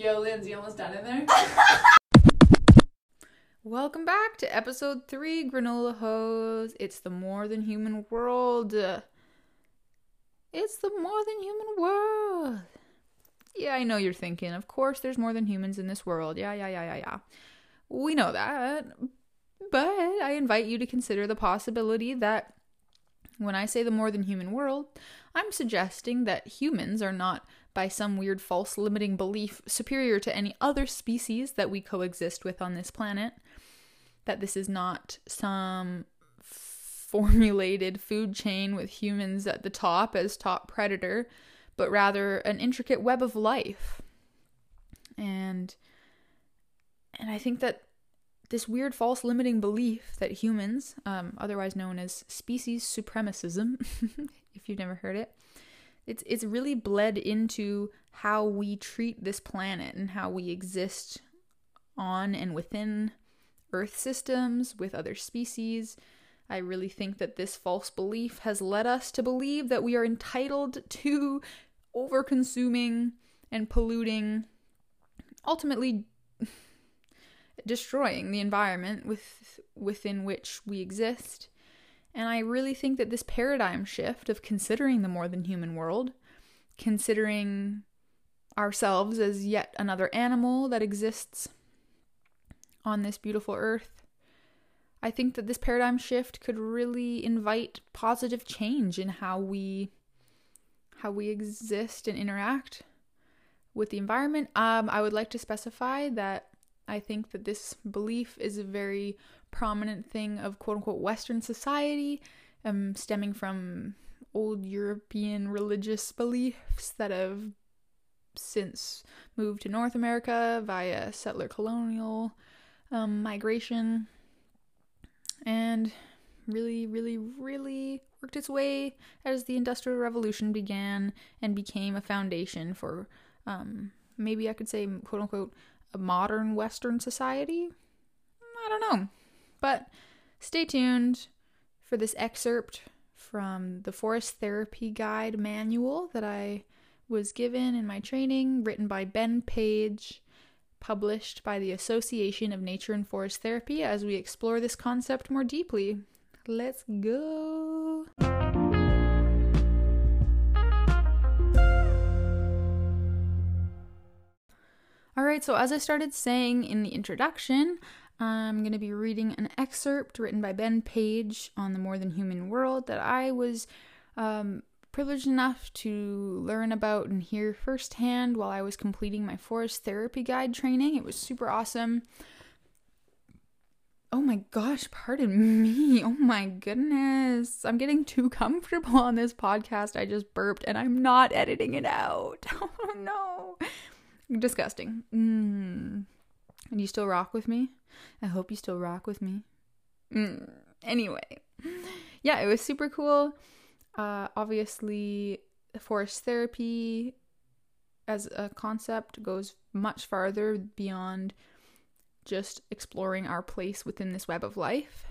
Yo, Lindsay, almost done in there? Welcome back to episode three, Granola Hose. It's the more than human world. It's the more than human world. Yeah, I know you're thinking. Of course, there's more than humans in this world. Yeah, yeah, yeah, yeah, yeah. We know that. But I invite you to consider the possibility that when I say the more than human world, I'm suggesting that humans are not, by some weird false limiting belief, superior to any other species that we coexist with on this planet. That this is not some formulated food chain with humans at the top as top predator, but rather an intricate web of life. And and I think that this weird false limiting belief that humans, um, otherwise known as species supremacism, if you've never heard it, it's it's really bled into how we treat this planet and how we exist on and within Earth systems with other species. I really think that this false belief has led us to believe that we are entitled to over consuming and polluting, ultimately destroying the environment with within which we exist. And I really think that this paradigm shift of considering the more than human world, considering ourselves as yet another animal that exists on this beautiful earth, I think that this paradigm shift could really invite positive change in how we how we exist and interact with the environment. Um, I would like to specify that I think that this belief is a very prominent thing of quote unquote Western society, um, stemming from old European religious beliefs that have since moved to North America via settler colonial um, migration and really, really, really worked its way as the Industrial Revolution began and became a foundation for um, maybe I could say, quote unquote, modern Western society? I don't know. But stay tuned for this excerpt from the Forest Therapy Guide manual that I was given in my training, written by Ben Page, published by the Association of Nature and Forest Therapy as we explore this concept more deeply. Let's go! All right, so as I started saying in the introduction, I'm going to be reading an excerpt written by Ben Page on the More Than Human World that I was um, privileged enough to learn about and hear firsthand while I was completing my forest therapy guide training. It was super awesome. Oh my gosh, pardon me. Oh my goodness. I'm getting too comfortable on this podcast. I just burped and I'm not editing it out. Oh no. Disgusting. Mm. And you still rock with me? I hope you still rock with me. Mm. Anyway, yeah, it was super cool. Uh, obviously, forest therapy as a concept goes much farther beyond just exploring our place within this web of life.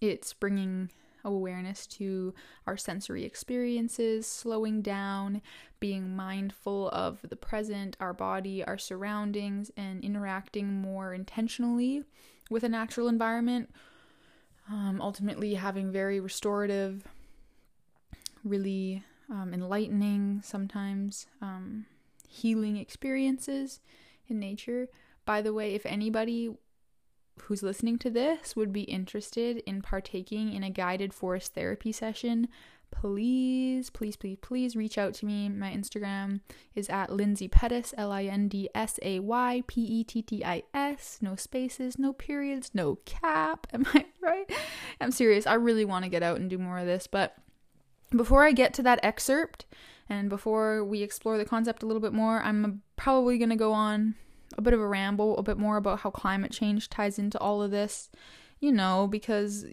It's bringing awareness to our sensory experiences, slowing down, being mindful of the present, our body, our surroundings, and interacting more intentionally with a natural environment. Um, ultimately, having very restorative, really um, enlightening, sometimes um, healing experiences in nature. By the way, if anybody who's listening to this would be interested in partaking in a guided forest therapy session, please, please, please, please reach out to me. My Instagram is at Lindsay Pettis, L I N D S A Y P E T T I S. No spaces, no periods, no cap. Am I right? I'm serious. I really want to get out and do more of this. But before I get to that excerpt and before we explore the concept a little bit more, I'm probably going to go on a bit of a ramble, a bit more about how climate change ties into all of this, you know, because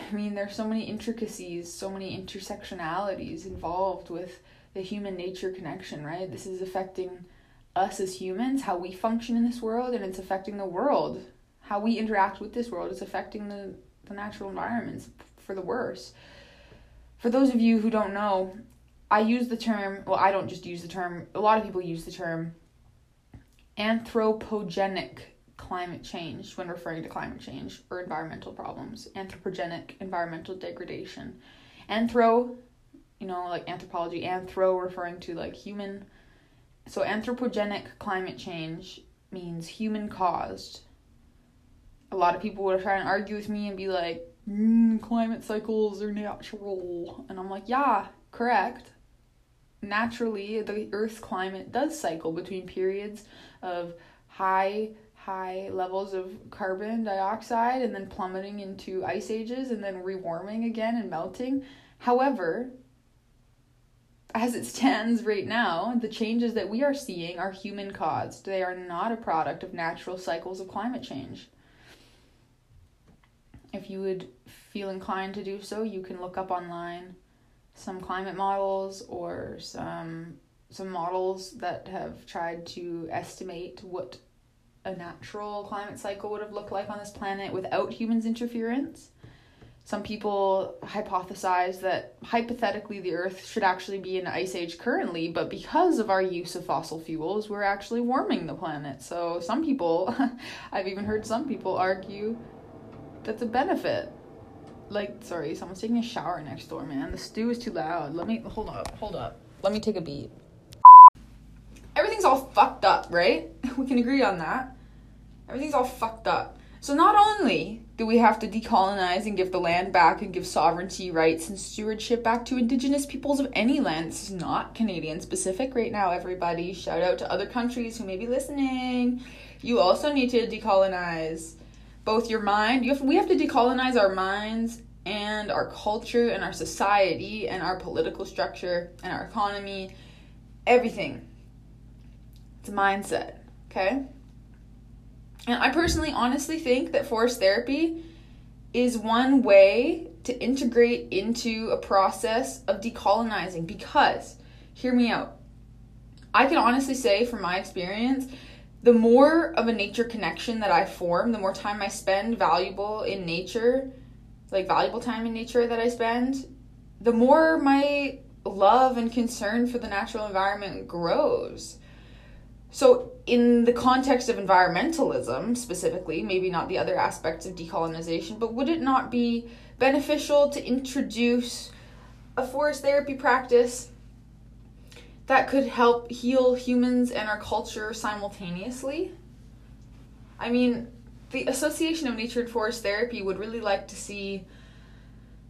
I mean, there's so many intricacies, so many intersectionalities involved with the human nature connection, right? This is affecting us as humans, how we function in this world, and it's affecting the world. How we interact with this world It's affecting the, the natural environments for the worse. For those of you who don't know, I use the term, well, I don't just use the term, a lot of people use the term anthropogenic climate change when referring to climate change or environmental problems. Anthropogenic environmental degradation. Anthro, you know, like anthropology, anthro referring to like human. So anthropogenic climate change means human caused. A lot of people would try and argue with me and be like, mm, climate cycles are natural. And I'm like, yeah, correct. Naturally, the Earth's climate does cycle between periods of high high levels of carbon dioxide and then plummeting into ice ages and then rewarming again and melting. However, as it stands right now, the changes that we are seeing are human caused. They are not a product of natural cycles of climate change. If you would feel inclined to do so, you can look up online some climate models or some some models that have tried to estimate what a natural climate cycle would have looked like on this planet without humans' interference. Some people hypothesize that hypothetically the Earth should actually be in ice age currently, but because of our use of fossil fuels, we're actually warming the planet. So some people, I've even heard some people argue that's a benefit. Like, sorry, someone's taking a shower next door, man. The stew is too loud. Let me hold up, hold up. Let me take a beat. Everything's all fucked up, right? We can agree on that. Everything's all fucked up. So not only do we have to decolonize and give the land back and give sovereignty rights and stewardship back to indigenous peoples of any land. This is not Canadian specific right now, everybody. Shout out to other countries who may be listening. You also need to decolonize both your mind. You have, we have to decolonize our minds and our culture and our society and our political structure and our economy. Everything. It's a mindset, okay? And I personally honestly think that forest therapy is one way to integrate into a process of decolonizing because, hear me out, I can honestly say from my experience, the more of a nature connection that I form, the more time I spend valuable in nature, like valuable time in nature that I spend, the more my love and concern for the natural environment grows. So, in the context of environmentalism specifically, maybe not the other aspects of decolonization, but would it not be beneficial to introduce a forest therapy practice that could help heal humans and our culture simultaneously? I mean, the Association of Nature and Forest Therapy would really like to see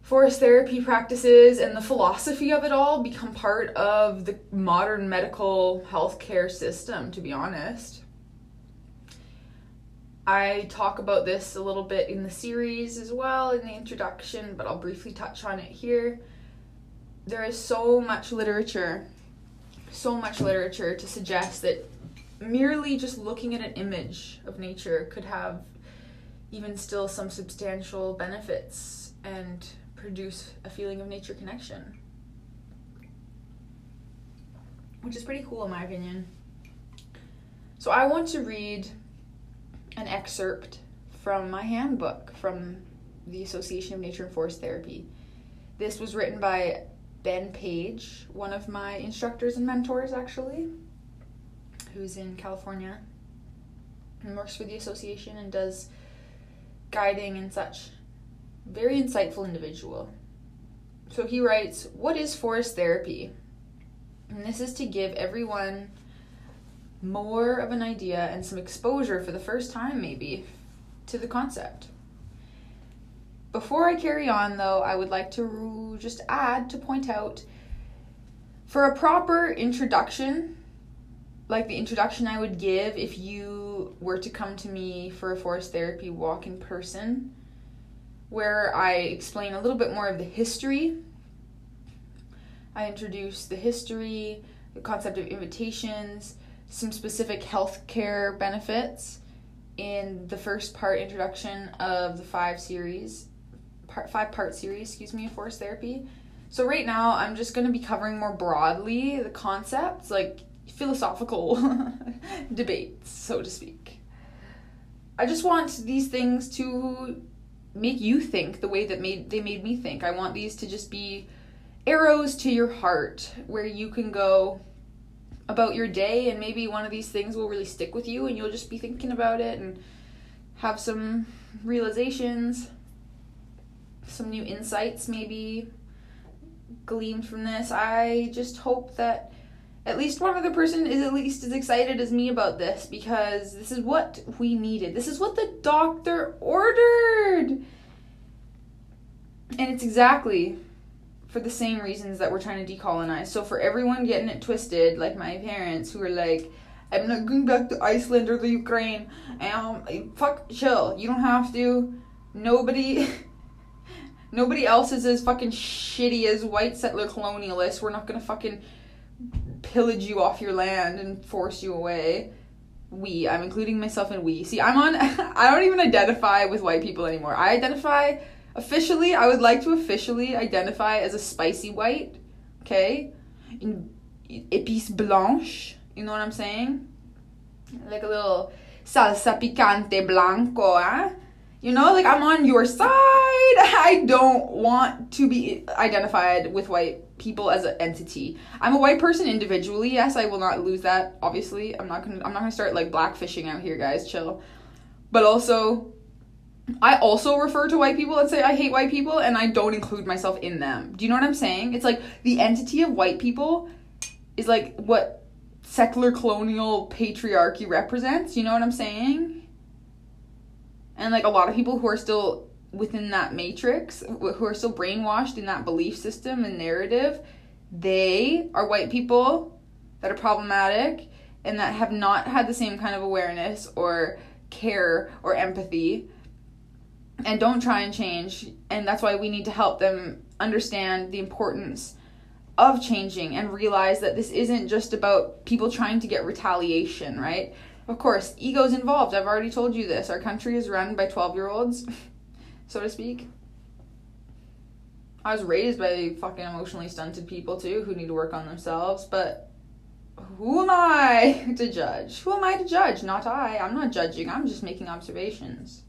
forest therapy practices and the philosophy of it all become part of the modern medical healthcare system, to be honest. I talk about this a little bit in the series as well in the introduction, but I'll briefly touch on it here. There is so much literature, so much literature to suggest that merely just looking at an image of nature could have even still some substantial benefits and produce a feeling of nature connection. Which is pretty cool, in my opinion. So, I want to read an excerpt from my handbook from the Association of Nature and Forest Therapy. This was written by Ben Page, one of my instructors and mentors, actually, who's in California and works for the association and does guiding and such very insightful individual. So he writes, What is forest therapy? And this is to give everyone more of an idea and some exposure for the first time, maybe, to the concept. Before I carry on, though, I would like to just add to point out for a proper introduction, like the introduction I would give if you were to come to me for a forest therapy walk in person, where I explain a little bit more of the history. I introduce the history, the concept of invitations, some specific healthcare benefits in the first part introduction of the five series, part five part series, excuse me, of forest therapy. So right now I'm just going to be covering more broadly the concepts, like philosophical debates, so to speak. I just want these things to make you think the way that made they made me think. I want these to just be arrows to your heart where you can go about your day and maybe one of these things will really stick with you and you'll just be thinking about it and have some realizations, some new insights maybe gleamed from this. I just hope that at least one other person is at least as excited as me about this because this is what we needed. This is what the doctor ordered. And it's exactly for the same reasons that we're trying to decolonize. So for everyone getting it twisted, like my parents who are like, I'm not going back to Iceland or the Ukraine. Um, fuck, chill. You don't have to. Nobody, nobody else is as fucking shitty as white settler colonialists. We're not gonna fucking pillage you off your land and force you away. We, I'm including myself in we. See, I'm on. I don't even identify with white people anymore. I identify officially. I would like to officially identify as a spicy white. Okay, in épice blanche you know what I'm saying? Like a little salsa picante blanco, eh? You know, like I'm on your side. I don't want to be identified with white people as an entity. I'm a white person individually. Yes, I will not lose that. Obviously, I'm not gonna. I'm not gonna start like blackfishing out here, guys. Chill. But also, I also refer to white people and say I hate white people, and I don't include myself in them. Do you know what I'm saying? It's like the entity of white people is like what secular colonial patriarchy represents. You know what I'm saying? And like a lot of people who are still within that matrix, who are still brainwashed in that belief system and narrative, they are white people that are problematic and that have not had the same kind of awareness or care or empathy and don't try and change. And that's why we need to help them understand the importance of changing and realize that this isn't just about people trying to get retaliation, right? Of course, ego's involved. I've already told you this. Our country is run by 12 year olds, so to speak. I was raised by fucking emotionally stunted people too who need to work on themselves, but who am I to judge? Who am I to judge? Not I. I'm not judging, I'm just making observations.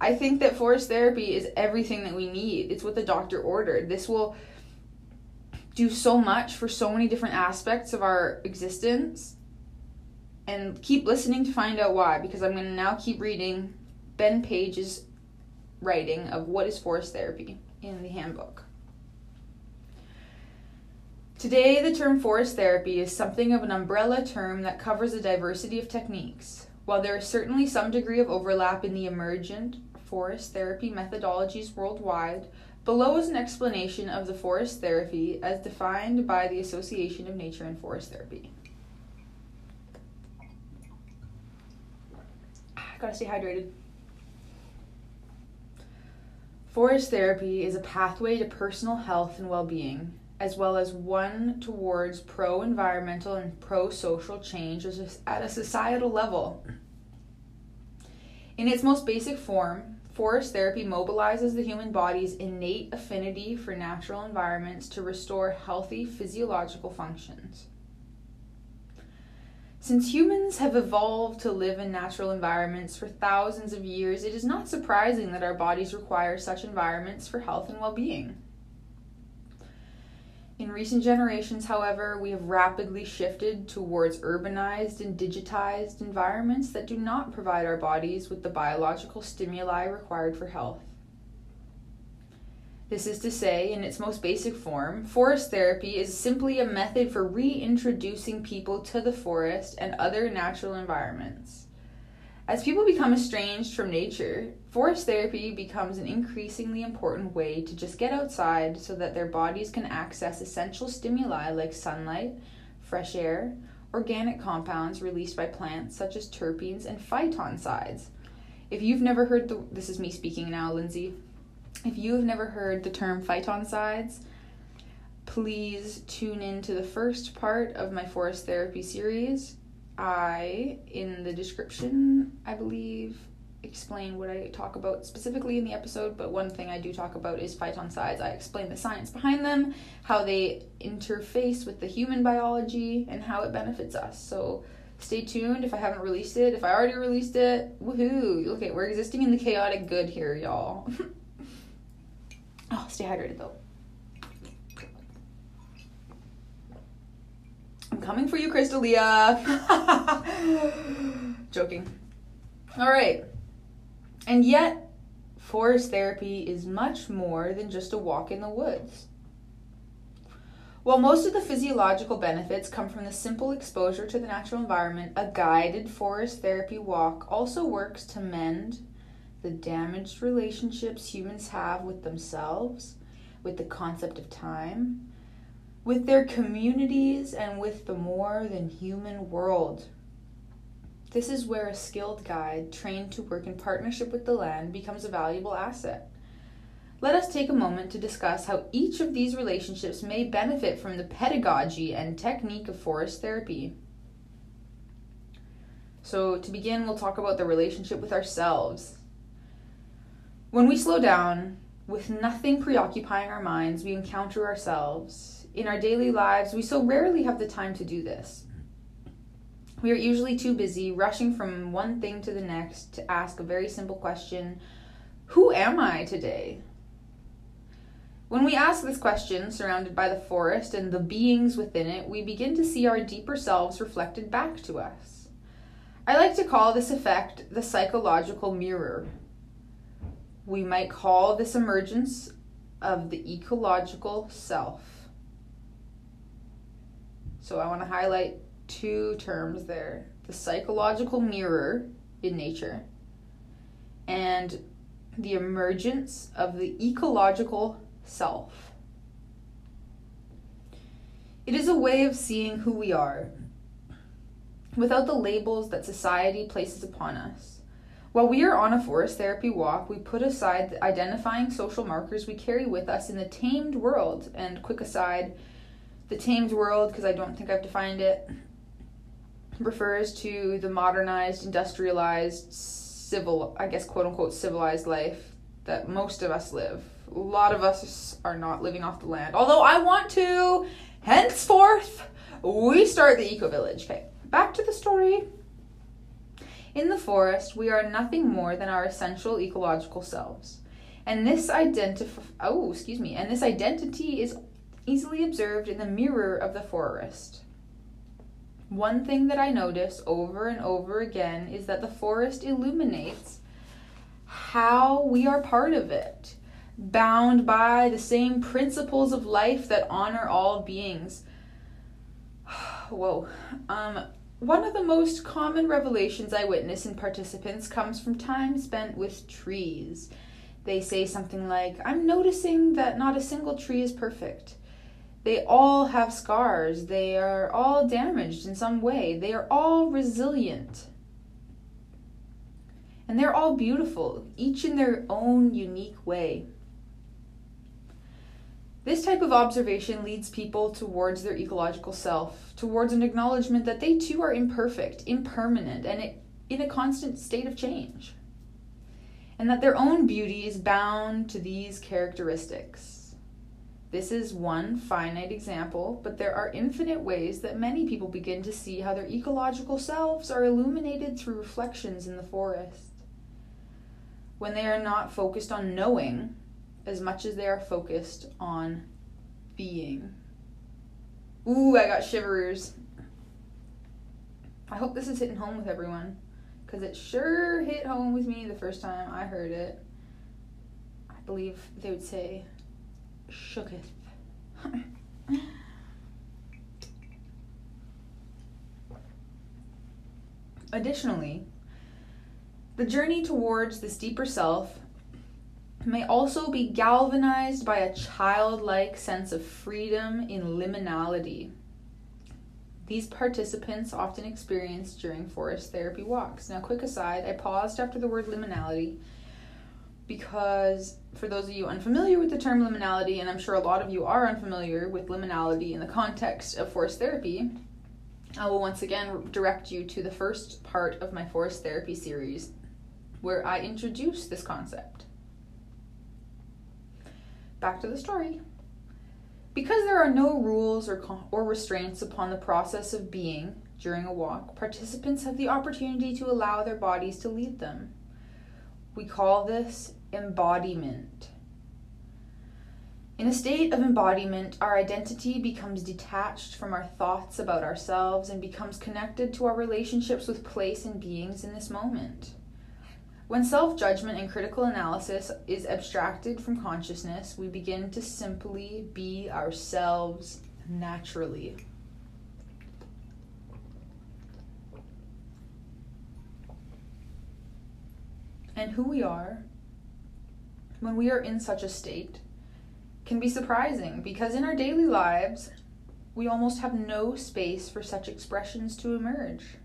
I think that forest therapy is everything that we need. It's what the doctor ordered. This will do so much for so many different aspects of our existence and keep listening to find out why because I'm going to now keep reading Ben Page's writing of what is forest therapy in the handbook. Today, the term forest therapy is something of an umbrella term that covers a diversity of techniques. While there is certainly some degree of overlap in the emergent forest therapy methodologies worldwide, Below is an explanation of the forest therapy as defined by the Association of Nature and Forest Therapy. Gotta stay hydrated. Forest therapy is a pathway to personal health and well being, as well as one towards pro environmental and pro social change at a societal level. In its most basic form, Forest therapy mobilizes the human body's innate affinity for natural environments to restore healthy physiological functions. Since humans have evolved to live in natural environments for thousands of years, it is not surprising that our bodies require such environments for health and well being. In recent generations, however, we have rapidly shifted towards urbanized and digitized environments that do not provide our bodies with the biological stimuli required for health. This is to say, in its most basic form, forest therapy is simply a method for reintroducing people to the forest and other natural environments. As people become estranged from nature, forest therapy becomes an increasingly important way to just get outside so that their bodies can access essential stimuli like sunlight, fresh air, organic compounds released by plants such as terpenes and phytoncides. If you've never heard the this is me speaking now, Lindsay. If you have never heard the term phytoncides, please tune in to the first part of my forest therapy series I, in the description, I believe, explain what I talk about specifically in the episode, but one thing I do talk about is phytoncides. I explain the science behind them, how they interface with the human biology, and how it benefits us. So stay tuned if I haven't released it. If I already released it, woohoo! Okay, we're existing in the chaotic good here, y'all. oh, stay hydrated though. I'm coming for you, Crystalia. Joking. All right. And yet, forest therapy is much more than just a walk in the woods. While most of the physiological benefits come from the simple exposure to the natural environment, a guided forest therapy walk also works to mend the damaged relationships humans have with themselves, with the concept of time, with their communities, and with the more than human world. This is where a skilled guide trained to work in partnership with the land becomes a valuable asset. Let us take a moment to discuss how each of these relationships may benefit from the pedagogy and technique of forest therapy. So, to begin, we'll talk about the relationship with ourselves. When we slow down, with nothing preoccupying our minds, we encounter ourselves. In our daily lives, we so rarely have the time to do this. We are usually too busy rushing from one thing to the next to ask a very simple question Who am I today? When we ask this question, surrounded by the forest and the beings within it, we begin to see our deeper selves reflected back to us. I like to call this effect the psychological mirror. We might call this emergence of the ecological self. So I want to highlight two terms there the psychological mirror in nature and the emergence of the ecological self. It is a way of seeing who we are without the labels that society places upon us. While we are on a forest therapy walk, we put aside the identifying social markers we carry with us in the tamed world. And quick aside, the tamed world, because I don't think I've defined it, refers to the modernized, industrialized, civil, I guess, quote unquote, civilized life that most of us live. A lot of us are not living off the land. Although I want to, henceforth, we start the eco village. Okay, back to the story. In the forest, we are nothing more than our essential ecological selves. And this identif- oh, excuse me, and this identity is easily observed in the mirror of the forest. One thing that I notice over and over again is that the forest illuminates how we are part of it, bound by the same principles of life that honor all beings. Whoa. Um, one of the most common revelations I witness in participants comes from time spent with trees. They say something like, I'm noticing that not a single tree is perfect. They all have scars. They are all damaged in some way. They are all resilient. And they're all beautiful, each in their own unique way. This type of observation leads people towards their ecological self, towards an acknowledgement that they too are imperfect, impermanent, and in a constant state of change. And that their own beauty is bound to these characteristics. This is one finite example, but there are infinite ways that many people begin to see how their ecological selves are illuminated through reflections in the forest. When they are not focused on knowing, as much as they are focused on being. Ooh, I got shivers. I hope this is hitting home with everyone because it sure hit home with me the first time I heard it. I believe they would say, shooketh. Additionally, the journey towards this deeper self may also be galvanized by a childlike sense of freedom in liminality. These participants often experience during forest therapy walks. Now, quick aside, I paused after the word liminality because, for those of you unfamiliar with the term liminality, and I'm sure a lot of you are unfamiliar with liminality in the context of forest therapy, I will once again direct you to the first part of my forest therapy series where I introduce this concept back to the story. Because there are no rules or, or restraints upon the process of being during a walk, participants have the opportunity to allow their bodies to lead them. We call this embodiment. In a state of embodiment, our identity becomes detached from our thoughts about ourselves and becomes connected to our relationships with place and beings in this moment. When self judgment and critical analysis is abstracted from consciousness, we begin to simply be ourselves naturally. And who we are when we are in such a state can be surprising because in our daily lives, we almost have no space for such expressions to emerge.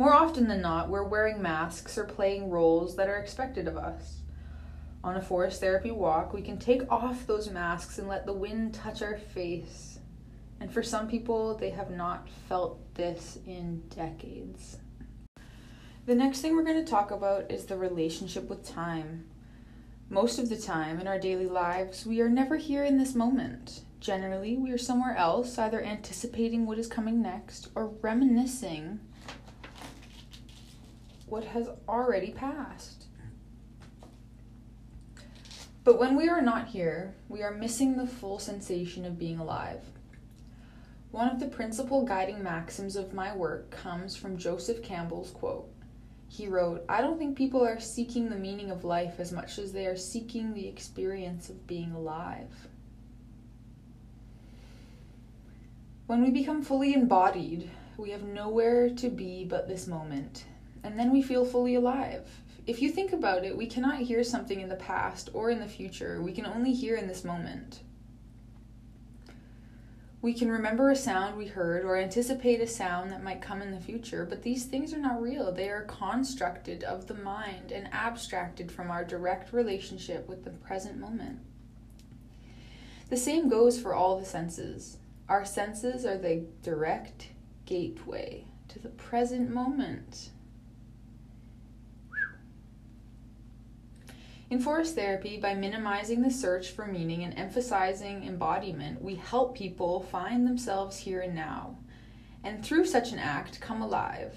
More often than not, we're wearing masks or playing roles that are expected of us. On a forest therapy walk, we can take off those masks and let the wind touch our face. And for some people, they have not felt this in decades. The next thing we're going to talk about is the relationship with time. Most of the time in our daily lives, we are never here in this moment. Generally, we are somewhere else, either anticipating what is coming next or reminiscing what has already passed. But when we are not here, we are missing the full sensation of being alive. One of the principal guiding maxims of my work comes from Joseph Campbell's quote he wrote, I don't think people are seeking the meaning of life as much as they are seeking the experience of being alive. When we become fully embodied, we have nowhere to be but this moment, and then we feel fully alive. If you think about it, we cannot hear something in the past or in the future, we can only hear in this moment. We can remember a sound we heard or anticipate a sound that might come in the future, but these things are not real. They are constructed of the mind and abstracted from our direct relationship with the present moment. The same goes for all the senses. Our senses are the direct gateway to the present moment. In forest therapy, by minimizing the search for meaning and emphasizing embodiment, we help people find themselves here and now, and through such an act, come alive.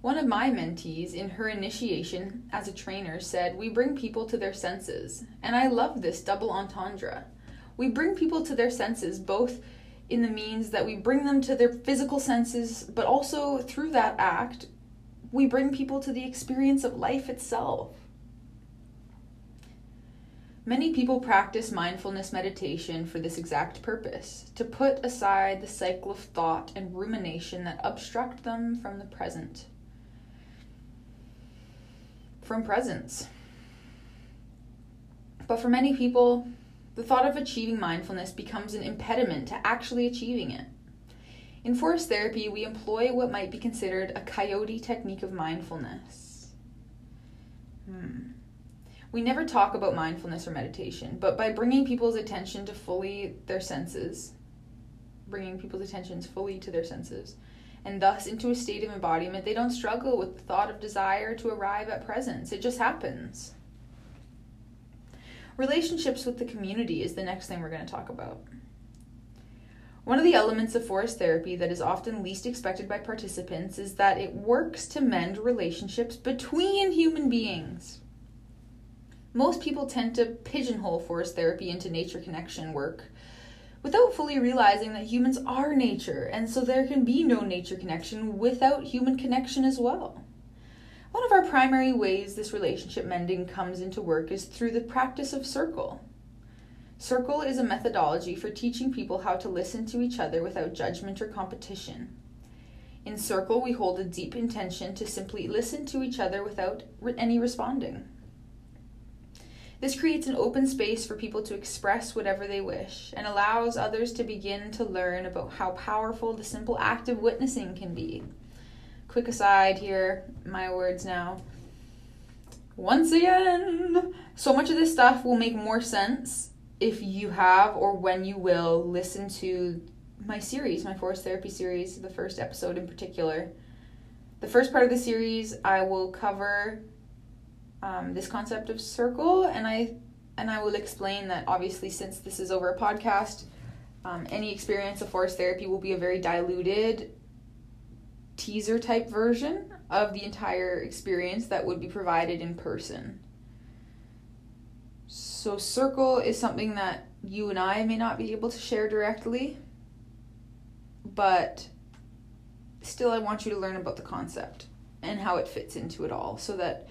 One of my mentees, in her initiation as a trainer, said, We bring people to their senses. And I love this double entendre. We bring people to their senses, both in the means that we bring them to their physical senses, but also through that act, we bring people to the experience of life itself. Many people practice mindfulness meditation for this exact purpose to put aside the cycle of thought and rumination that obstruct them from the present, from presence. But for many people, the thought of achieving mindfulness becomes an impediment to actually achieving it. In forest therapy, we employ what might be considered a coyote technique of mindfulness. Hmm we never talk about mindfulness or meditation, but by bringing people's attention to fully their senses, bringing people's attentions fully to their senses, and thus into a state of embodiment, they don't struggle with the thought of desire to arrive at presence. It just happens. Relationships with the community is the next thing we're going to talk about. One of the elements of forest therapy that is often least expected by participants is that it works to mend relationships between human beings. Most people tend to pigeonhole forest therapy into nature connection work without fully realizing that humans are nature, and so there can be no nature connection without human connection as well. One of our primary ways this relationship mending comes into work is through the practice of circle. Circle is a methodology for teaching people how to listen to each other without judgment or competition. In Circle, we hold a deep intention to simply listen to each other without any responding. This creates an open space for people to express whatever they wish and allows others to begin to learn about how powerful the simple act of witnessing can be. Quick aside here, my words now. Once again, so much of this stuff will make more sense if you have or when you will listen to my series, my forest therapy series, the first episode in particular. The first part of the series, I will cover um, this concept of circle, and I and I will explain that obviously since this is over a podcast, um, any experience of forest therapy will be a very diluted teaser type version of the entire experience that would be provided in person. So, circle is something that you and I may not be able to share directly, but still, I want you to learn about the concept and how it fits into it all so that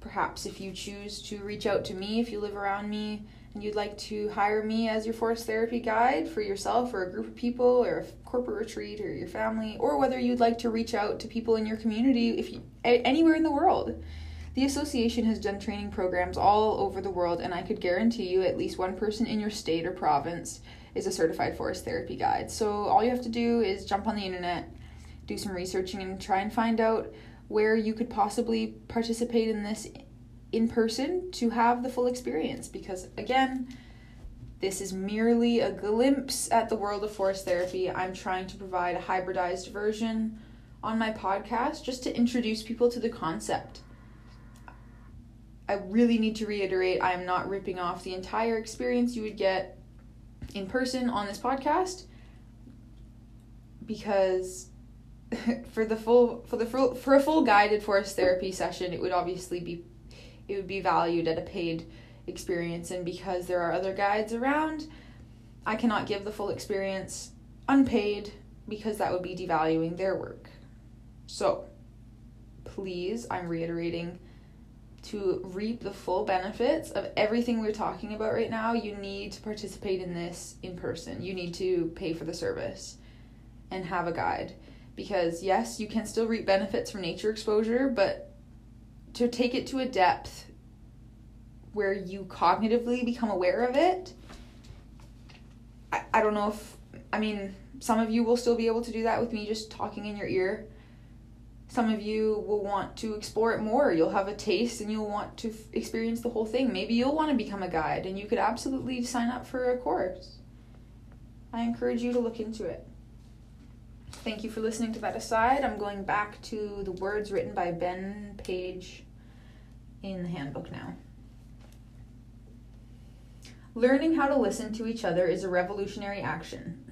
perhaps if you choose to reach out to me, if you live around me, and you'd like to hire me as your forest therapy guide for yourself or a group of people or a corporate retreat or your family, or whether you'd like to reach out to people in your community if you, anywhere in the world. The association has done training programs all over the world, and I could guarantee you at least one person in your state or province is a certified forest therapy guide. So all you have to do is jump on the internet, do some researching, and try and find out where you could possibly participate in this in person to have the full experience. Because again this is merely a glimpse at the world of forest therapy. I'm trying to provide a hybridized version on my podcast just to introduce people to the concept. I really need to reiterate i am not ripping off the entire experience you would get in person on this podcast because for the full for the full, for a full guided forest therapy session it would obviously be it would be valued at a paid experience. And because there are other guides around i cannot give the full experience unpaid because that would be devaluing their work. So please i'm reiterating to reap the full benefits of everything we're talking about right now you need to participate in this in person. You need to pay for the service and have a guide because yes you can still reap benefits from nature exposure but to take it to a depth where you cognitively become aware of it. I, I don't know if, I mean, some of you will still be able to do that with me just talking in your ear. Some of you will want to explore it more. You'll have a taste and you'll want to f- experience the whole thing. Maybe you'll want to become a guide and you could absolutely sign up for a course. I encourage you to look into it. Thank you for listening to that aside. I'm going back to the words written by Ben Page in the handbook now. Learning how to listen to each other is a revolutionary action.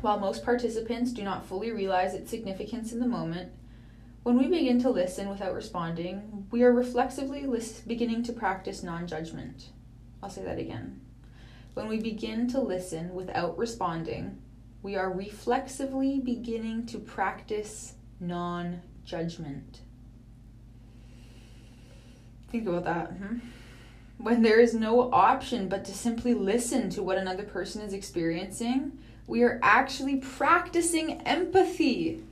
While most participants do not fully realize its significance in the moment, when we begin to listen without responding, we are reflexively beginning to practice non judgment. I'll say that again. When we begin to listen without responding, we are reflexively beginning to practice non judgment. Think about that. Mm-hmm. When there is no option but to simply listen to what another person is experiencing, we are actually practicing empathy.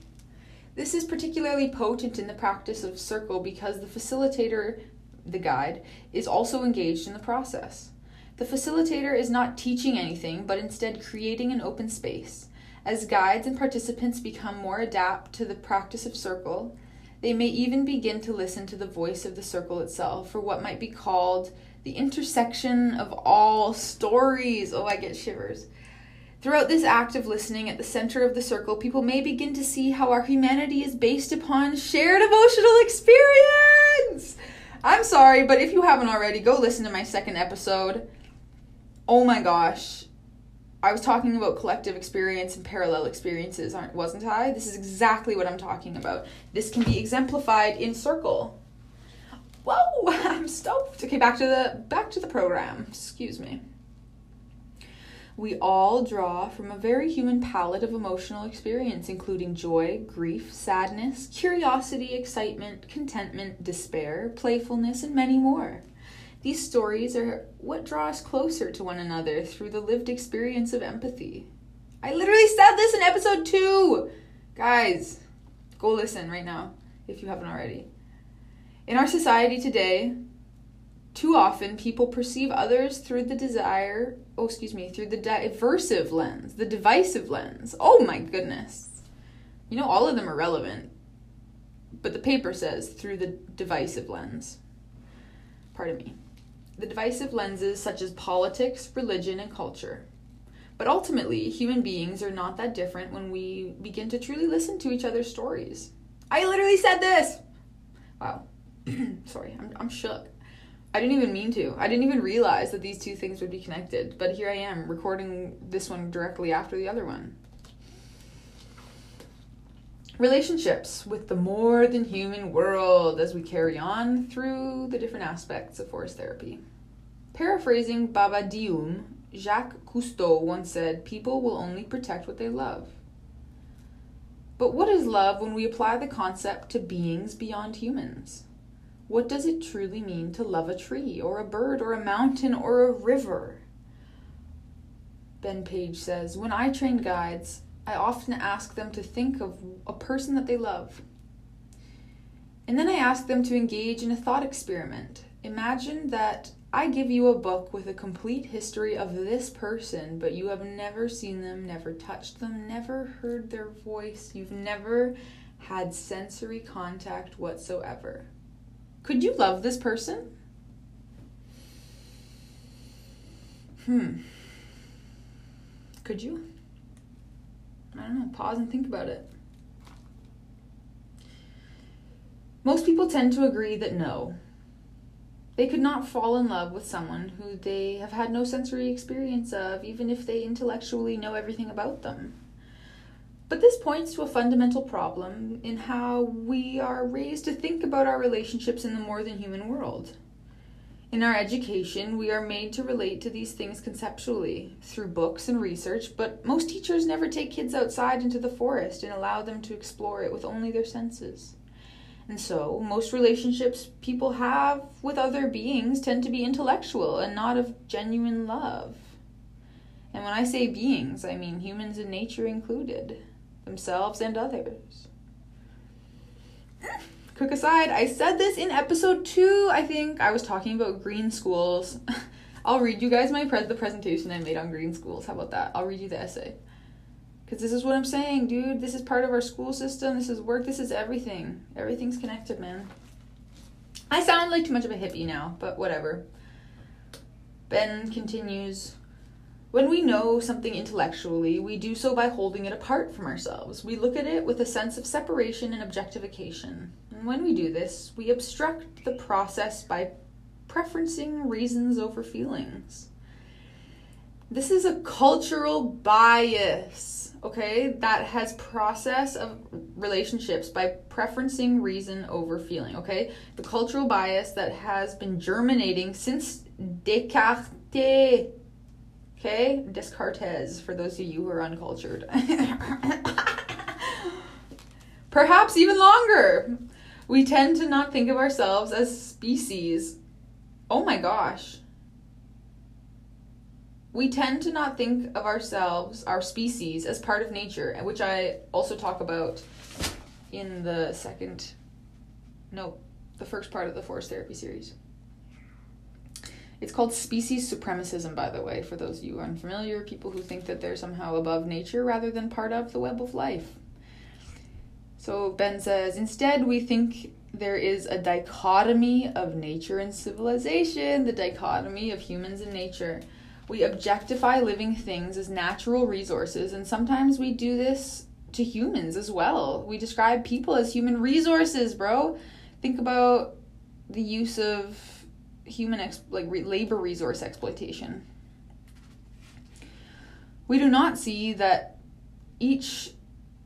This is particularly potent in the practice of circle because the facilitator, the guide, is also engaged in the process. The facilitator is not teaching anything, but instead creating an open space. As guides and participants become more adept to the practice of circle, they may even begin to listen to the voice of the circle itself, for what might be called the intersection of all stories. Oh, I get shivers. Throughout this act of listening at the center of the circle, people may begin to see how our humanity is based upon shared emotional experience. I'm sorry, but if you haven't already, go listen to my second episode. Oh my gosh. I was talking about collective experience and parallel experiences, aren't wasn't I? This is exactly what I'm talking about. This can be exemplified in circle. Whoa, I'm stoked. Okay, back to the back to the program. Excuse me. We all draw from a very human palette of emotional experience, including joy, grief, sadness, curiosity, excitement, contentment, despair, playfulness, and many more. These stories are what draw us closer to one another through the lived experience of empathy. I literally said this in episode two! Guys, go listen right now if you haven't already. In our society today, too often people perceive others through the desire, oh, excuse me, through the diversive lens, the divisive lens. Oh my goodness. You know, all of them are relevant, but the paper says through the divisive lens. Pardon me the divisive lenses such as politics, religion, and culture. But ultimately, human beings are not that different when we begin to truly listen to each other's stories. I literally said this! Wow. Sorry, I'm, I'm shook. I didn't even mean to. I didn't even realize that these two things would be connected. But here I am, recording this one directly after the other one. Relationships with the more than human world as we carry on through the different aspects of forest therapy. Paraphrasing Baba Dioum, Jacques Cousteau once said, People will only protect what they love. But what is love when we apply the concept to beings beyond humans? What does it truly mean to love a tree, or a bird, or a mountain, or a river? Ben Page says, When I train guides, I often ask them to think of a person that they love. And then I ask them to engage in a thought experiment. Imagine that I give you a book with a complete history of this person, but you have never seen them, never touched them, never heard their voice, you've never had sensory contact whatsoever. Could you love this person? Hmm. Could you? I don't know. Pause and think about it. Most people tend to agree that no, they could not fall in love with someone who they have had no sensory experience of, even if they intellectually know everything about them. But this points to a fundamental problem in how we are raised to think about our relationships in the more than human world. In our education, we are made to relate to these things conceptually through books and research, but most teachers never take kids outside into the forest and allow them to explore it with only their senses. And so, most relationships people have with other beings tend to be intellectual and not of genuine love. And when I say beings, I mean humans and nature included, themselves and others. Quick aside, I said this in episode two, I think. I was talking about green schools. I'll read you guys my pre- the presentation I made on green schools. How about that? I'll read you the essay. Because this is what I'm saying, dude. This is part of our school system. This is work. This is everything. Everything's connected, man. I sound like too much of a hippie now, but whatever. Ben continues When we know something intellectually, we do so by holding it apart from ourselves. We look at it with a sense of separation and objectification. And when we do this, we obstruct the process by preferencing reasons over feelings. This is a cultural bias okay, that has process of relationships by preferencing reason over feeling, okay? The cultural bias that has been germinating since Descartes, okay? Descartes, for those of you who are uncultured. Perhaps even longer. We tend to not think of ourselves as species. Oh my gosh we tend to not think of ourselves, our species, as part of nature, which I also talk about in the second, no, the first part of the forest therapy series. It's called species supremacism, by the way, for those of you unfamiliar, people who think that they're somehow above nature rather than part of the web of life. So Ben says, instead, we think there is a dichotomy of nature and civilization, the dichotomy of humans and nature. We objectify living things as natural resources, and sometimes we do this to humans as well. We describe people as human resources, bro. Think about the use of human ex- like re- labor resource exploitation. We do not see that each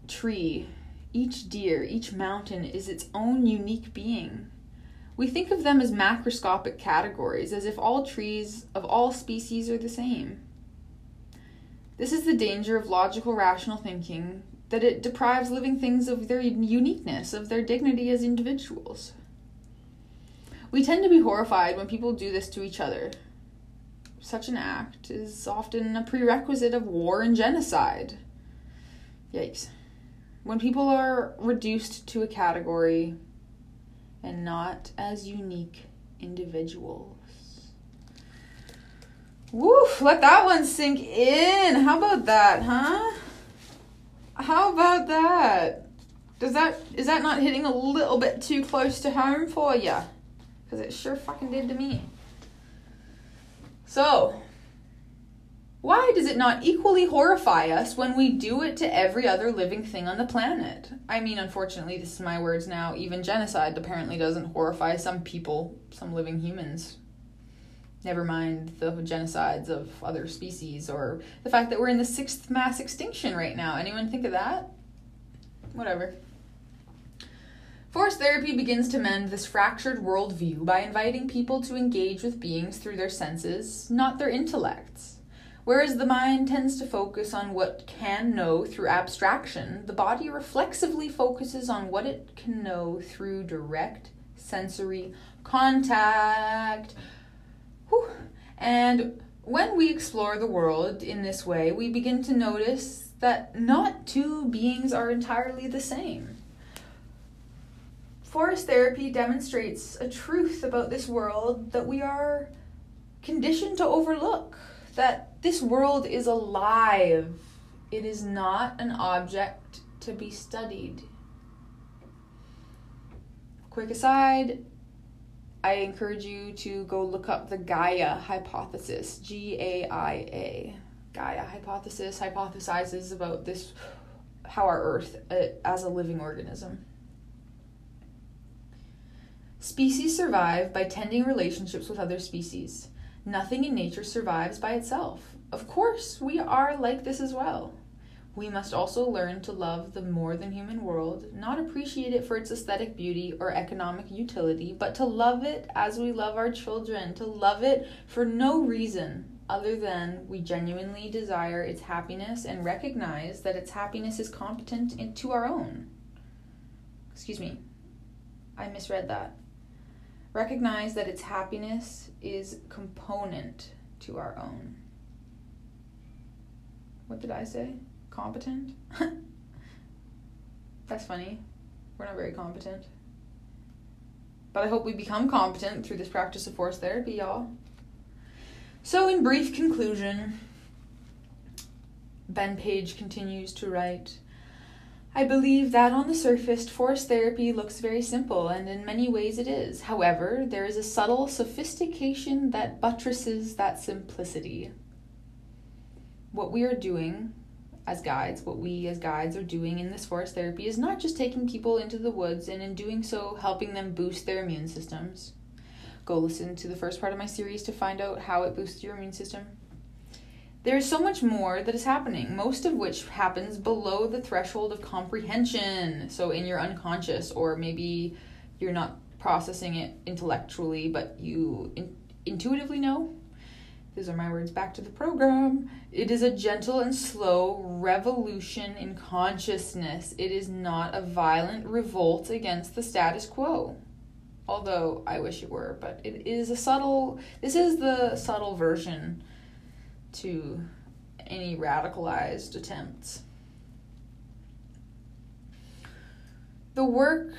tree, each deer, each mountain is its own unique being. We think of them as macroscopic categories, as if all trees of all species are the same. This is the danger of logical rational thinking, that it deprives living things of their uniqueness, of their dignity as individuals. We tend to be horrified when people do this to each other. Such an act is often a prerequisite of war and genocide. Yikes. When people are reduced to a category, and not as unique individuals. Woof, let that one sink in. How about that, huh? How about that? Does that is that not hitting a little bit too close to home for you? Cuz it sure fucking did to me. So, why does it not equally horrify us when we do it to every other living thing on the planet? I mean, unfortunately, this is my words now. Even genocide apparently doesn't horrify some people, some living humans. Never mind the genocides of other species or the fact that we're in the sixth mass extinction right now. Anyone think of that? Whatever. Forest therapy begins to mend this fractured worldview by inviting people to engage with beings through their senses, not their intellects. Whereas the mind tends to focus on what can know through abstraction, the body reflexively focuses on what it can know through direct sensory contact. Whew. And when we explore the world in this way, we begin to notice that not two beings are entirely the same. Forest therapy demonstrates a truth about this world that we are conditioned to overlook. That this world is alive, it is not an object to be studied. Quick aside, I encourage you to go look up the Gaia hypothesis, G A I A. Gaia hypothesis hypothesizes about this how our earth uh, as a living organism. Species survive by tending relationships with other species. Nothing in nature survives by itself. Of course, we are like this as well. We must also learn to love the more than human world, not appreciate it for its aesthetic beauty or economic utility, but to love it as we love our children, to love it for no reason other than we genuinely desire its happiness and recognize that its happiness is competent to our own. Excuse me, I misread that recognize that its happiness is component to our own. What did I say? Competent? That's funny. We're not very competent. But I hope we become competent through this practice of forest therapy, y'all. So, in brief conclusion, Ben Page continues to write I believe that on the surface, forest therapy looks very simple, and in many ways it is. However, there is a subtle sophistication that buttresses that simplicity. What we are doing as guides, what we as guides are doing in this forest therapy is not just taking people into the woods and in doing so helping them boost their immune systems. Go listen to the first part of my series to find out how it boosts your immune system. There is so much more that is happening, most of which happens below the threshold of comprehension. So, in your unconscious, or maybe you're not processing it intellectually, but you in- intuitively know. These are my words back to the program. It is a gentle and slow revolution in consciousness. It is not a violent revolt against the status quo. Although I wish it were, but it is a subtle, this is the subtle version to any radicalized attempts. The work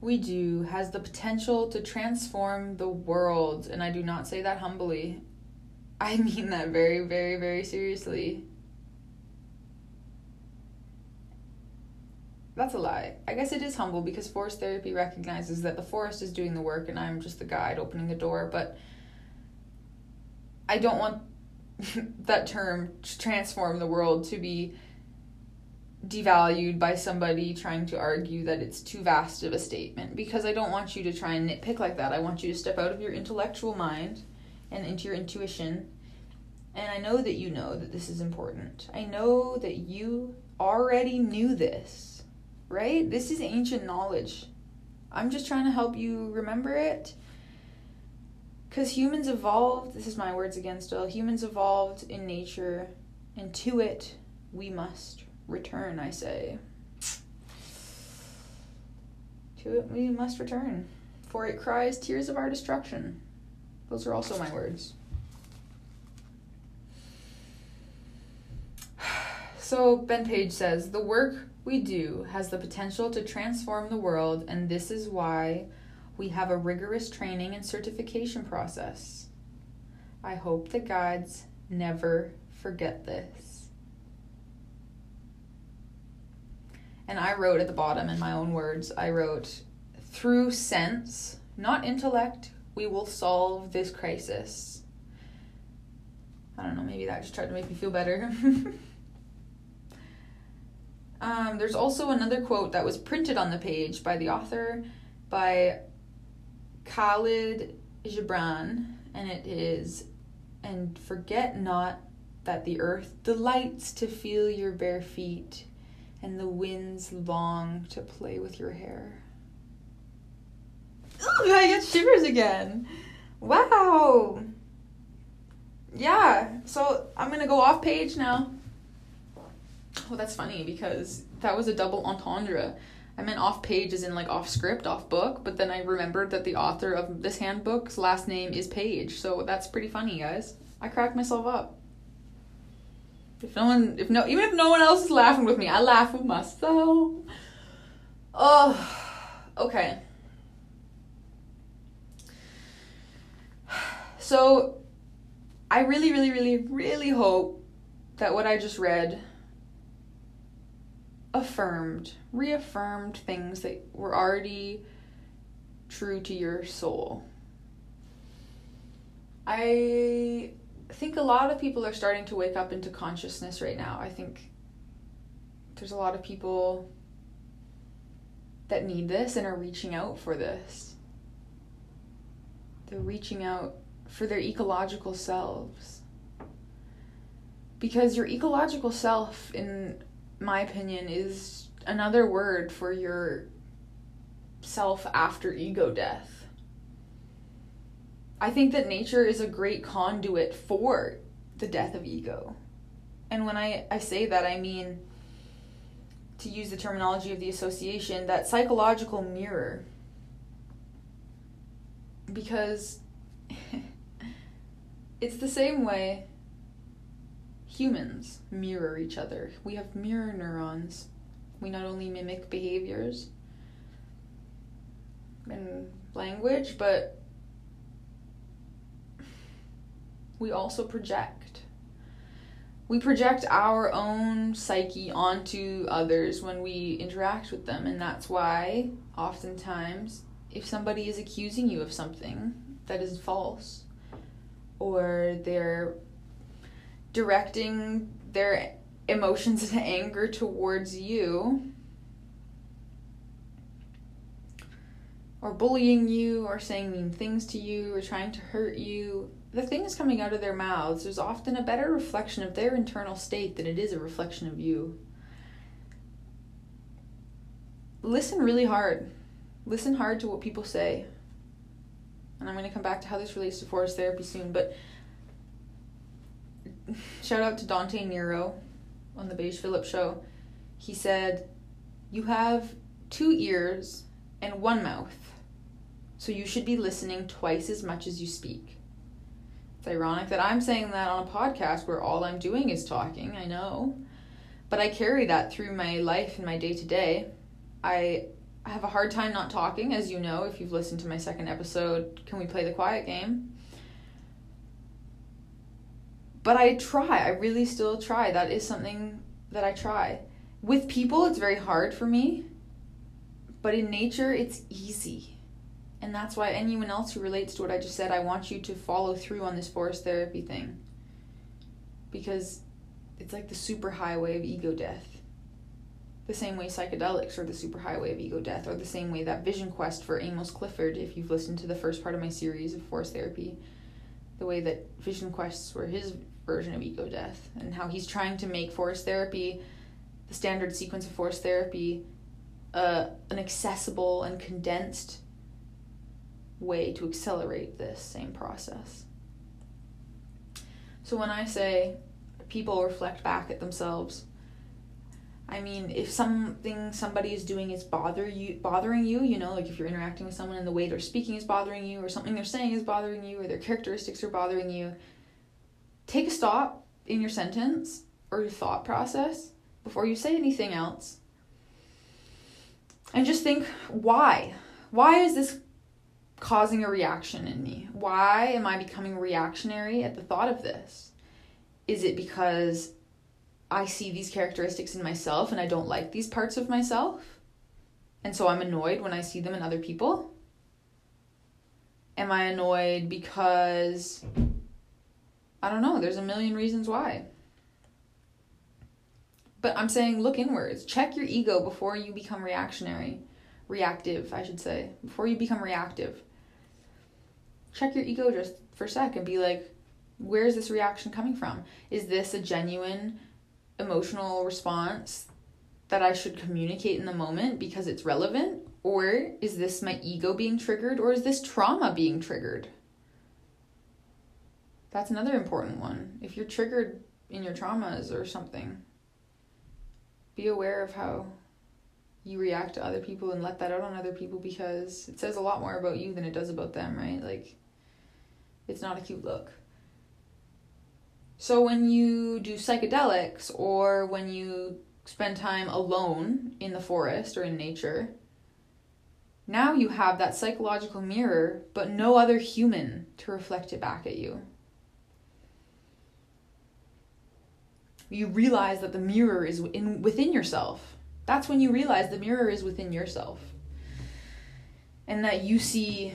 we do has the potential to transform the world, and I do not say that humbly. I mean that very, very, very seriously. That's a lie. I guess it is humble because forest therapy recognizes that the forest is doing the work and I'm just the guide opening the door, but I don't want that term transform the world to be devalued by somebody trying to argue that it's too vast of a statement because I don't want you to try and nitpick like that. I want you to step out of your intellectual mind and into your intuition. And I know that you know that this is important. I know that you already knew this, right? This is ancient knowledge. I'm just trying to help you remember it because humans evolved, this is my words again still, humans evolved in nature, and to it we must return, I say. To it we must return, for it cries tears of our destruction. Those are also my words. So, Ben Page says, The work we do has the potential to transform the world, and this is why we have a rigorous training and certification process. I hope the guides never forget this. And I wrote at the bottom in my own words, I wrote, through sense, not intellect, we will solve this crisis. I don't know, maybe that just tried to make me feel better. um, there's also another quote that was printed on the page by the author by Kahlil Gibran, and it is, and forget not that the earth delights to feel your bare feet, and the winds long to play with your hair. Ugh, I get shivers again. Wow. Yeah, so I'm gonna go off page now. Oh, that's funny because that was a double entendre. I meant off page as in like off script, off book, but then I remembered that the author of this handbook's last name is Page, so that's pretty funny, guys. I cracked myself up. If no one, if no, even if no one else is laughing with me, I laugh with myself. Oh, okay. So, I really, really, really, really hope that what I just read affirmed, reaffirmed things that were already true to your soul. I think a lot of people are starting to wake up into consciousness right now. I think there's a lot of people that need this and are reaching out for this. They're reaching out for their ecological selves. Because your ecological self, in my opinion, is another word for your self after ego death. I think that nature is a great conduit for the death of ego. And when I, I say that, I mean, to use the terminology of the association, that psychological mirror. Because it's the same way humans mirror each other. We have mirror neurons. We not only mimic behaviors and language, but we also project. We project our own psyche onto others when we interact with them, and that's why, oftentimes, if somebody is accusing you of something that is false, or they're directing their emotions and anger towards you, or bullying you, or saying mean things to you, or trying to hurt you, the things coming out of their mouths is often a better reflection of their internal state than it is a reflection of you. Listen really hard. Listen hard to what people say. And I'm going to come back to how this relates to forest therapy soon, but shout out to Dante Nero on the Beige Phillips show. He said, You have two ears and one mouth, so you should be listening twice as much as you speak. It's ironic that I'm saying that on a podcast where all I'm doing is talking, I know. But I carry that through my life and my day to day. I have a hard time not talking, as you know, if you've listened to my second episode, Can We Play the Quiet Game? But I try, I really still try. That is something that I try. With people, it's very hard for me, but in nature, it's easy. And that's why anyone else who relates to what I just said, I want you to follow through on this forest therapy thing. Because it's like the super highway of ego death. The same way psychedelics are the super highway of ego death, or the same way that Vision Quest for Amos Clifford, if you've listened to the first part of my series of forest therapy, the way that Vision Quests were his version of ego death, and how he's trying to make forest therapy, the standard sequence of forest therapy, uh, an accessible and condensed way to accelerate this same process. So when I say people reflect back at themselves, I mean if something somebody is doing is bother you bothering you, you know, like if you're interacting with someone and the way they're speaking is bothering you or something they're saying is bothering you or their characteristics are bothering you, take a stop in your sentence or your thought process before you say anything else. And just think why? Why is this causing a reaction in me? Why am I becoming reactionary at the thought of this? Is it because I see these characteristics in myself and I don't like these parts of myself? And so I'm annoyed when I see them in other people? Am I annoyed because I don't know, there's a million reasons why. But I'm saying look inwards. Check your ego before you become reactionary. Reactive, I should say. Before you become reactive check your ego just for a sec and be like, where is this reaction coming from? Is this a genuine emotional response that I should communicate in the moment because it's relevant? Or is this my ego being triggered? Or is this trauma being triggered? That's another important one. If you're triggered in your traumas or something, be aware of how you react to other people and let that out on other people because it says a lot more about you than it does about them, right? Like, it's not a cute look. So, when you do psychedelics or when you spend time alone in the forest or in nature, now you have that psychological mirror, but no other human to reflect it back at you. You realize that the mirror is in within yourself. That's when you realize the mirror is within yourself. And that you see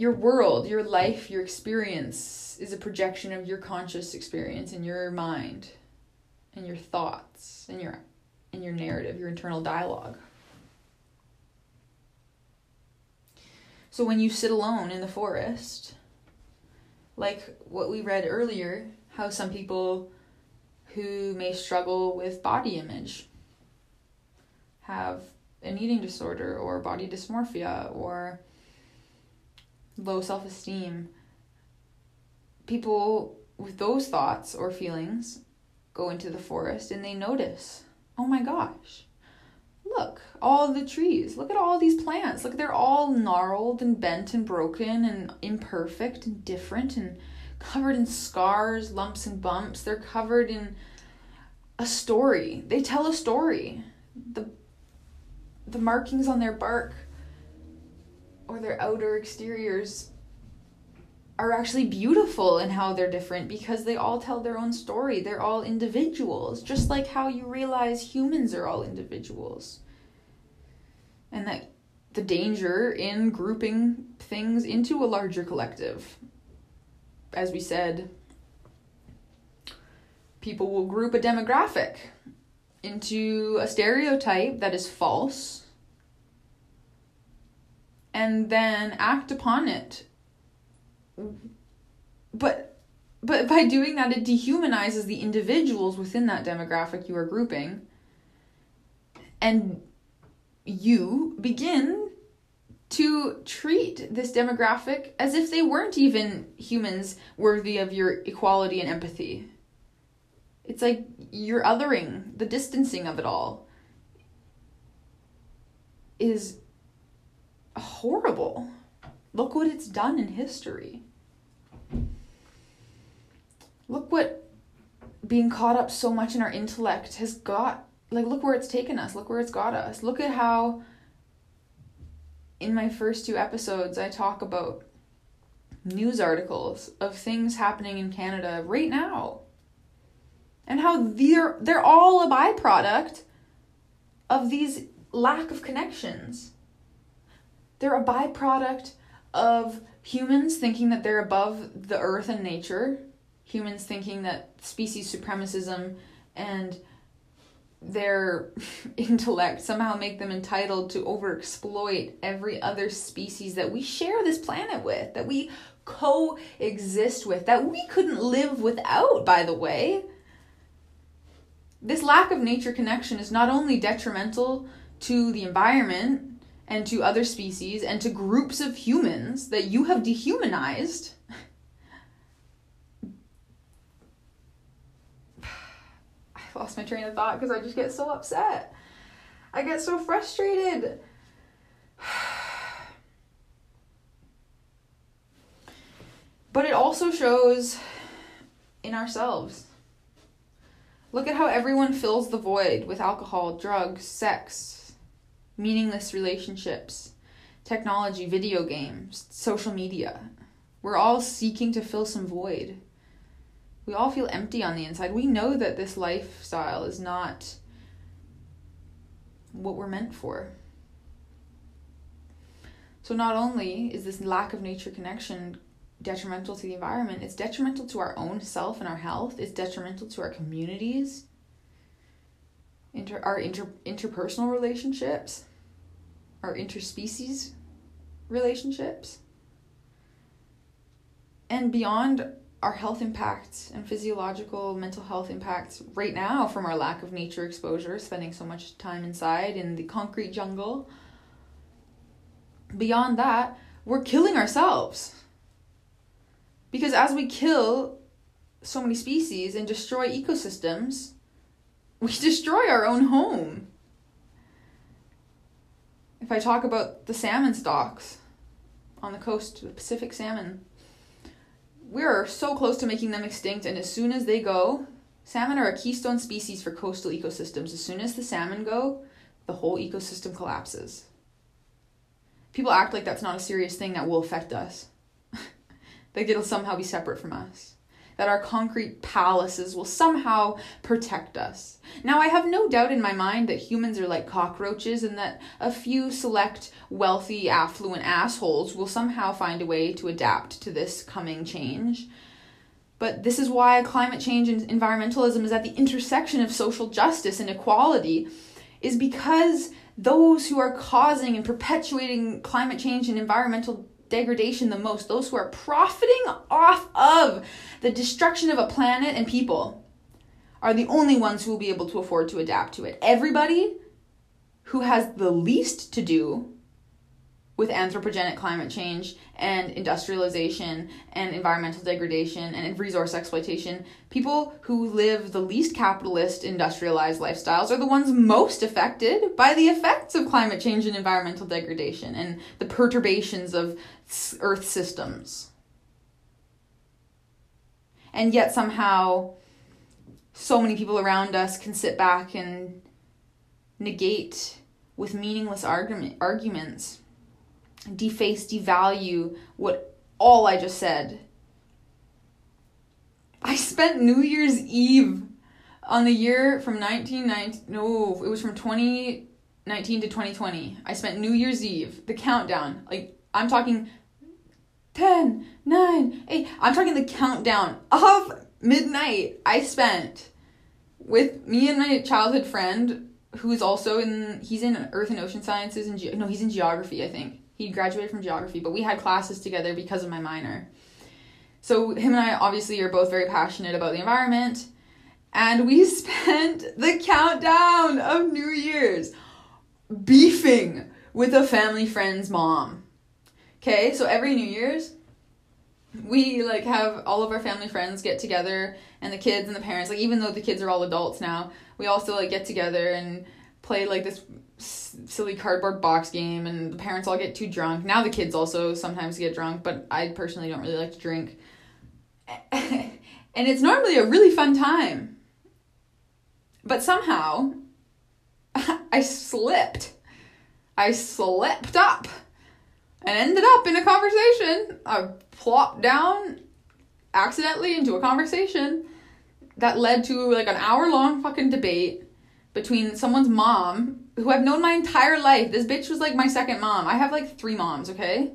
your world, your life, your experience is a projection of your conscious experience in your mind and your thoughts and your and your narrative, your internal dialogue. So when you sit alone in the forest, like what we read earlier, how some people who may struggle with body image have an eating disorder or body dysmorphia or low self esteem, people with those thoughts or feelings go into the forest and they notice, oh my gosh, look, all the trees. Look at all these plants. Look, they're all gnarled and bent and broken and imperfect and different and covered in scars, lumps and bumps. They're covered in a story. They tell a story. The the markings on their bark or their outer exteriors are actually beautiful in how they're different because they all tell their own story. They're all individuals, just like how you realize humans are all individuals and that the danger in grouping things into a larger collective. As we said, people will group a demographic into a stereotype that is false and then act upon it. But but by doing that it dehumanizes the individuals within that demographic you are grouping and you begin to treat this demographic as if they weren't even humans worthy of your equality and empathy. It's like you're othering, the distancing of it all is horrible. Look what it's done in history. Look what being caught up so much in our intellect has got like look where it's taken us look where it's got us look at how in my first two episodes i talk about news articles of things happening in canada right now and how they're they're all a byproduct of these lack of connections they're a byproduct of humans thinking that they're above the earth and nature humans thinking that species supremacism and their intellect somehow make them entitled to overexploit every other species that we share this planet with, that we coexist with, that we couldn't live without, by the way. This lack of nature connection is not only detrimental to the environment and to other species and to groups of humans that you have dehumanized I've lost my train of thought because I just get so upset. I get so frustrated. but it also shows in ourselves. Look at how everyone fills the void with alcohol, drugs, sex, meaningless relationships, technology, video games, social media. We're all seeking to fill some void we all feel empty on the inside. We know that this lifestyle is not what we're meant for. So, not only is this lack of nature connection detrimental to the environment, it's detrimental to our own self and our health, it's detrimental to our communities, inter- our inter- interpersonal relationships, our interspecies relationships. And beyond our health impacts and physiological mental health impacts right now from our lack of nature exposure, spending so much time inside in the concrete jungle. beyond that, we're killing ourselves. Because as we kill so many species and destroy ecosystems, we destroy our own home. If I talk about the salmon stocks on the coast, the Pacific salmon, we're so close to making them extinct, and as soon as they go, salmon are a keystone species for coastal ecosystems. As soon as the salmon go, the whole ecosystem collapses. People act like that's not a serious thing that will affect us, that it'll somehow be separate from us that our concrete palaces will somehow protect us. Now, I have no doubt in my mind that humans are like cockroaches and that a few select wealthy, affluent assholes will somehow find a way to adapt to this coming change. But this is why climate change and environmentalism is at the intersection of social justice and equality, is because those who are causing and perpetuating climate change and environmental degradation the most, those who are profiting off of the destruction of a planet and people, are the only ones who will be able to afford to adapt to it. Everybody who has the least to do with anthropogenic climate change and industrialization and environmental degradation and resource exploitation, people who live the least capitalist industrialized lifestyles are the ones most affected by the effects of climate change and environmental degradation and the perturbations of earth systems. And yet somehow so many people around us can sit back and negate with meaningless argument arguments deface, devalue what all I just said. I spent New Year's Eve on the year from 1990 no, it was from 2019 to 2020. I spent New Year's Eve, the countdown. Like I'm talking 10, 9, 8. I'm talking the countdown of midnight I spent with me and my childhood friend who's also in he's in earth and ocean sciences and ge- no he's in geography I think he graduated from geography, but we had classes together because of my minor. So him and I obviously are both very passionate about the environment. And we spent the countdown of New Year's beefing with a family friend's mom. Okay, so every New Year's, we like have all of our family friends get together and the kids and the parents, like even though the kids are all adults now, we still like get together and play like this silly cardboard box game and the parents all get too drunk. Now the kids also sometimes get drunk, but I personally don't really like to drink. and it's normally a really fun time. But somehow I slipped. I slipped up and ended up in a conversation. I plopped down accidentally into a conversation that led to like an hour long fucking debate between someone's mom who I've known my entire life. This bitch was like my second mom. I have like three moms, okay?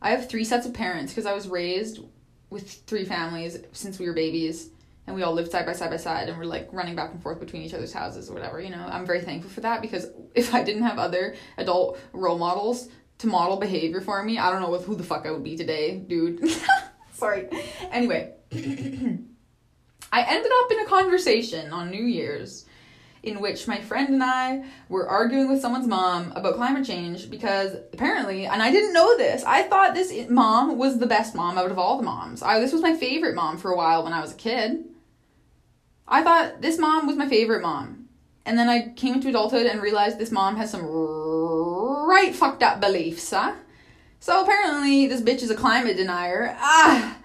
I have three sets of parents because I was raised with three families since we were babies and we all lived side by side by side and we're like running back and forth between each other's houses or whatever, you know. I'm very thankful for that because if I didn't have other adult role models to model behavior for me, I don't know who the fuck I would be today, dude. Sorry. Anyway, I ended up in a conversation on New Year's in which my friend and I were arguing with someone's mom about climate change because apparently, and I didn't know this, I thought this mom was the best mom out of all the moms. I, this was my favorite mom for a while when I was a kid. I thought this mom was my favorite mom. And then I came into adulthood and realized this mom has some right fucked up beliefs, huh? So apparently this bitch is a climate denier. Ah!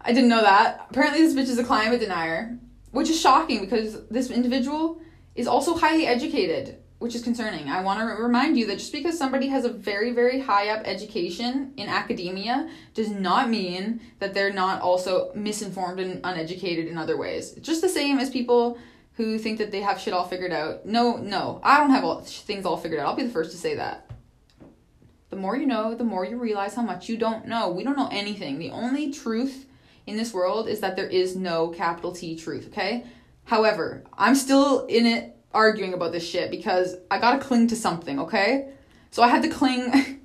I didn't know that. Apparently this bitch is a climate denier, which is shocking because this individual is also highly educated, which is concerning. I want to remind you that just because somebody has a very, very high up education in academia does not mean that they're not also misinformed and uneducated in other ways. Just the same as people who think that they have shit all figured out. No, no, I don't have all things all figured out. I'll be the first to say that. The more you know, the more you realize how much you don't know. We don't know anything. The only truth in this world is that there is no capital T truth, okay? However, I'm still in it arguing about this shit because I gotta cling to something, okay? So I had to cling.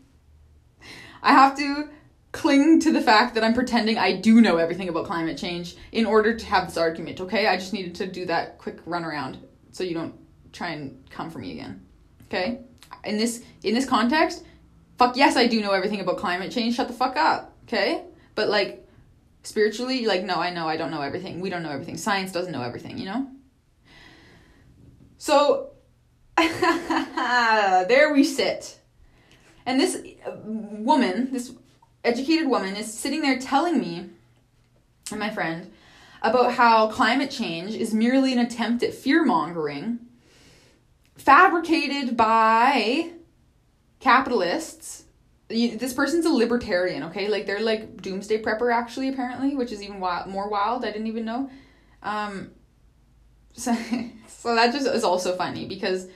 I have to cling to the fact that I'm pretending I do know everything about climate change in order to have this argument, okay? I just needed to do that quick run around so you don't try and come for me again. Okay? In this in this context, fuck yes, I do know everything about climate change. Shut the fuck up, okay? But like spiritually, like no, I know I don't know everything. We don't know everything. Science doesn't know everything, you know? So there we sit. And this uh, woman, this educated woman is sitting there telling me and my friend about how climate change is merely an attempt at fear mongering fabricated by capitalists. This person's a libertarian, okay? Like they're like doomsday prepper, actually, apparently, which is even wild, more wild. I didn't even know. Um, so, so that just is also funny because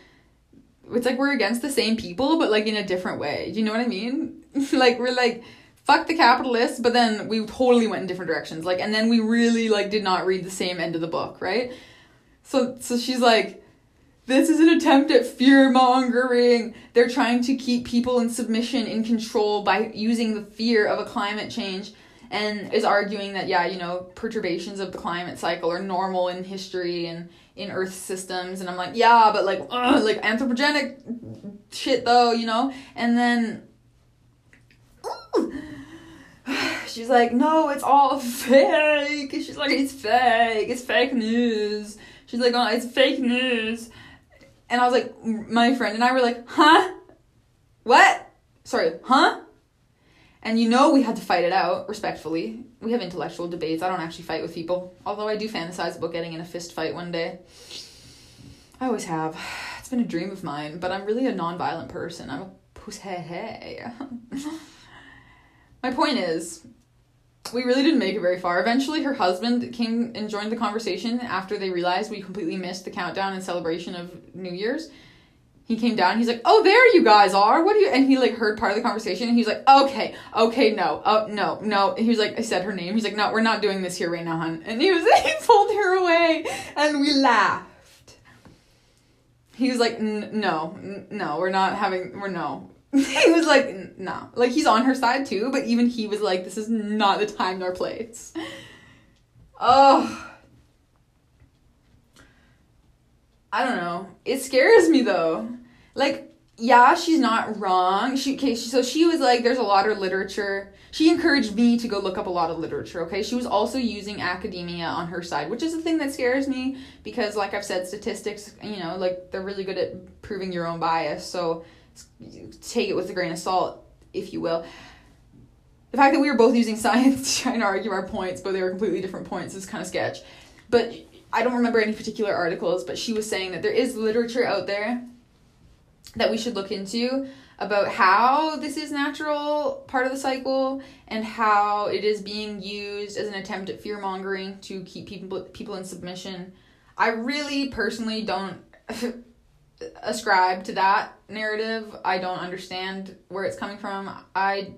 it's like we're against the same people, but like in a different way. Do you know what I mean? like we're like fuck the capitalists, but then we totally went in different directions. Like, and then we really like did not read the same end of the book, right? So, so she's like, this is an attempt at fear mongering. They're trying to keep people in submission, in control by using the fear of a climate change, and is arguing that yeah, you know, perturbations of the climate cycle are normal in history and in Earth systems. And I'm like, yeah, but like, ugh, like anthropogenic shit though, you know. And then she's like, no, it's all fake. She's like, it's fake. It's fake news. She's like, oh, it's fake news. And I was like, my friend and I were like, huh? What? Sorry, huh? And you know we had to fight it out respectfully. We have intellectual debates. I don't actually fight with people, although I do fantasize about getting in a fist fight one day. I always have. It's been a dream of mine, but I'm really a non-violent person. I'm a pussy. My point is, we really didn't make it very far. Eventually, her husband came and joined the conversation after they realized we completely missed the countdown and celebration of New Year's. He came down. He's like, "Oh, there you guys are. What do you?" And he like heard part of the conversation, and he's like, "Okay, okay, no, oh no, no." He was like, "I said her name." He's like, "No, we're not doing this here right now, hun." And he was he pulled her away, and we laughed. He was like, "No, no, we're not having. We're no, he was like, no. Like, he's on her side too, but even he was like, this is not the time nor place. Oh. I don't know. It scares me though. Like, yeah, she's not wrong. She okay, so she was like, there's a lot of literature. She encouraged me to go look up a lot of literature, okay? She was also using academia on her side, which is the thing that scares me because like I've said, statistics, you know, like they're really good at proving your own bias. So take it with a grain of salt, if you will. The fact that we were both using science to try to argue our points, but they were completely different points, is kind of sketch. But I don't remember any particular articles, but she was saying that there is literature out there that we should look into about how this is natural part of the cycle and how it is being used as an attempt at fear mongering to keep people people in submission. I really personally don't ascribe to that narrative. I don't understand where it's coming from. I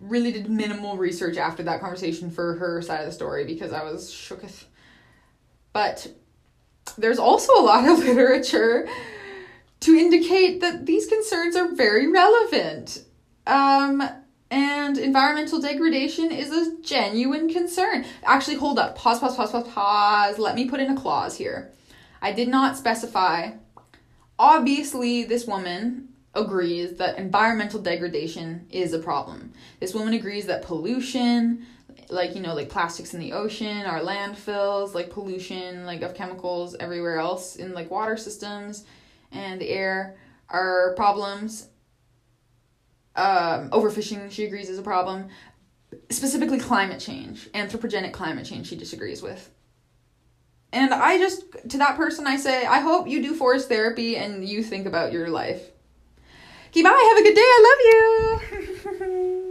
really did minimal research after that conversation for her side of the story because I was shooketh. But there's also a lot of literature to indicate that these concerns are very relevant. Um, and environmental degradation is a genuine concern. Actually, hold up. Pause, pause, pause, pause, pause. Let me put in a clause here. I did not specify. Obviously, this woman agrees that environmental degradation is a problem. This woman agrees that pollution, like, you know, like plastics in the ocean, our landfills, like pollution, like of chemicals everywhere else in like water systems and the air are problems. Um, overfishing, she agrees, is a problem. Specifically, climate change, anthropogenic climate change, she disagrees with. And I just, to that person, I say, I hope you do forest therapy and you think about your life. Okay, bye. Have a good day. I love you.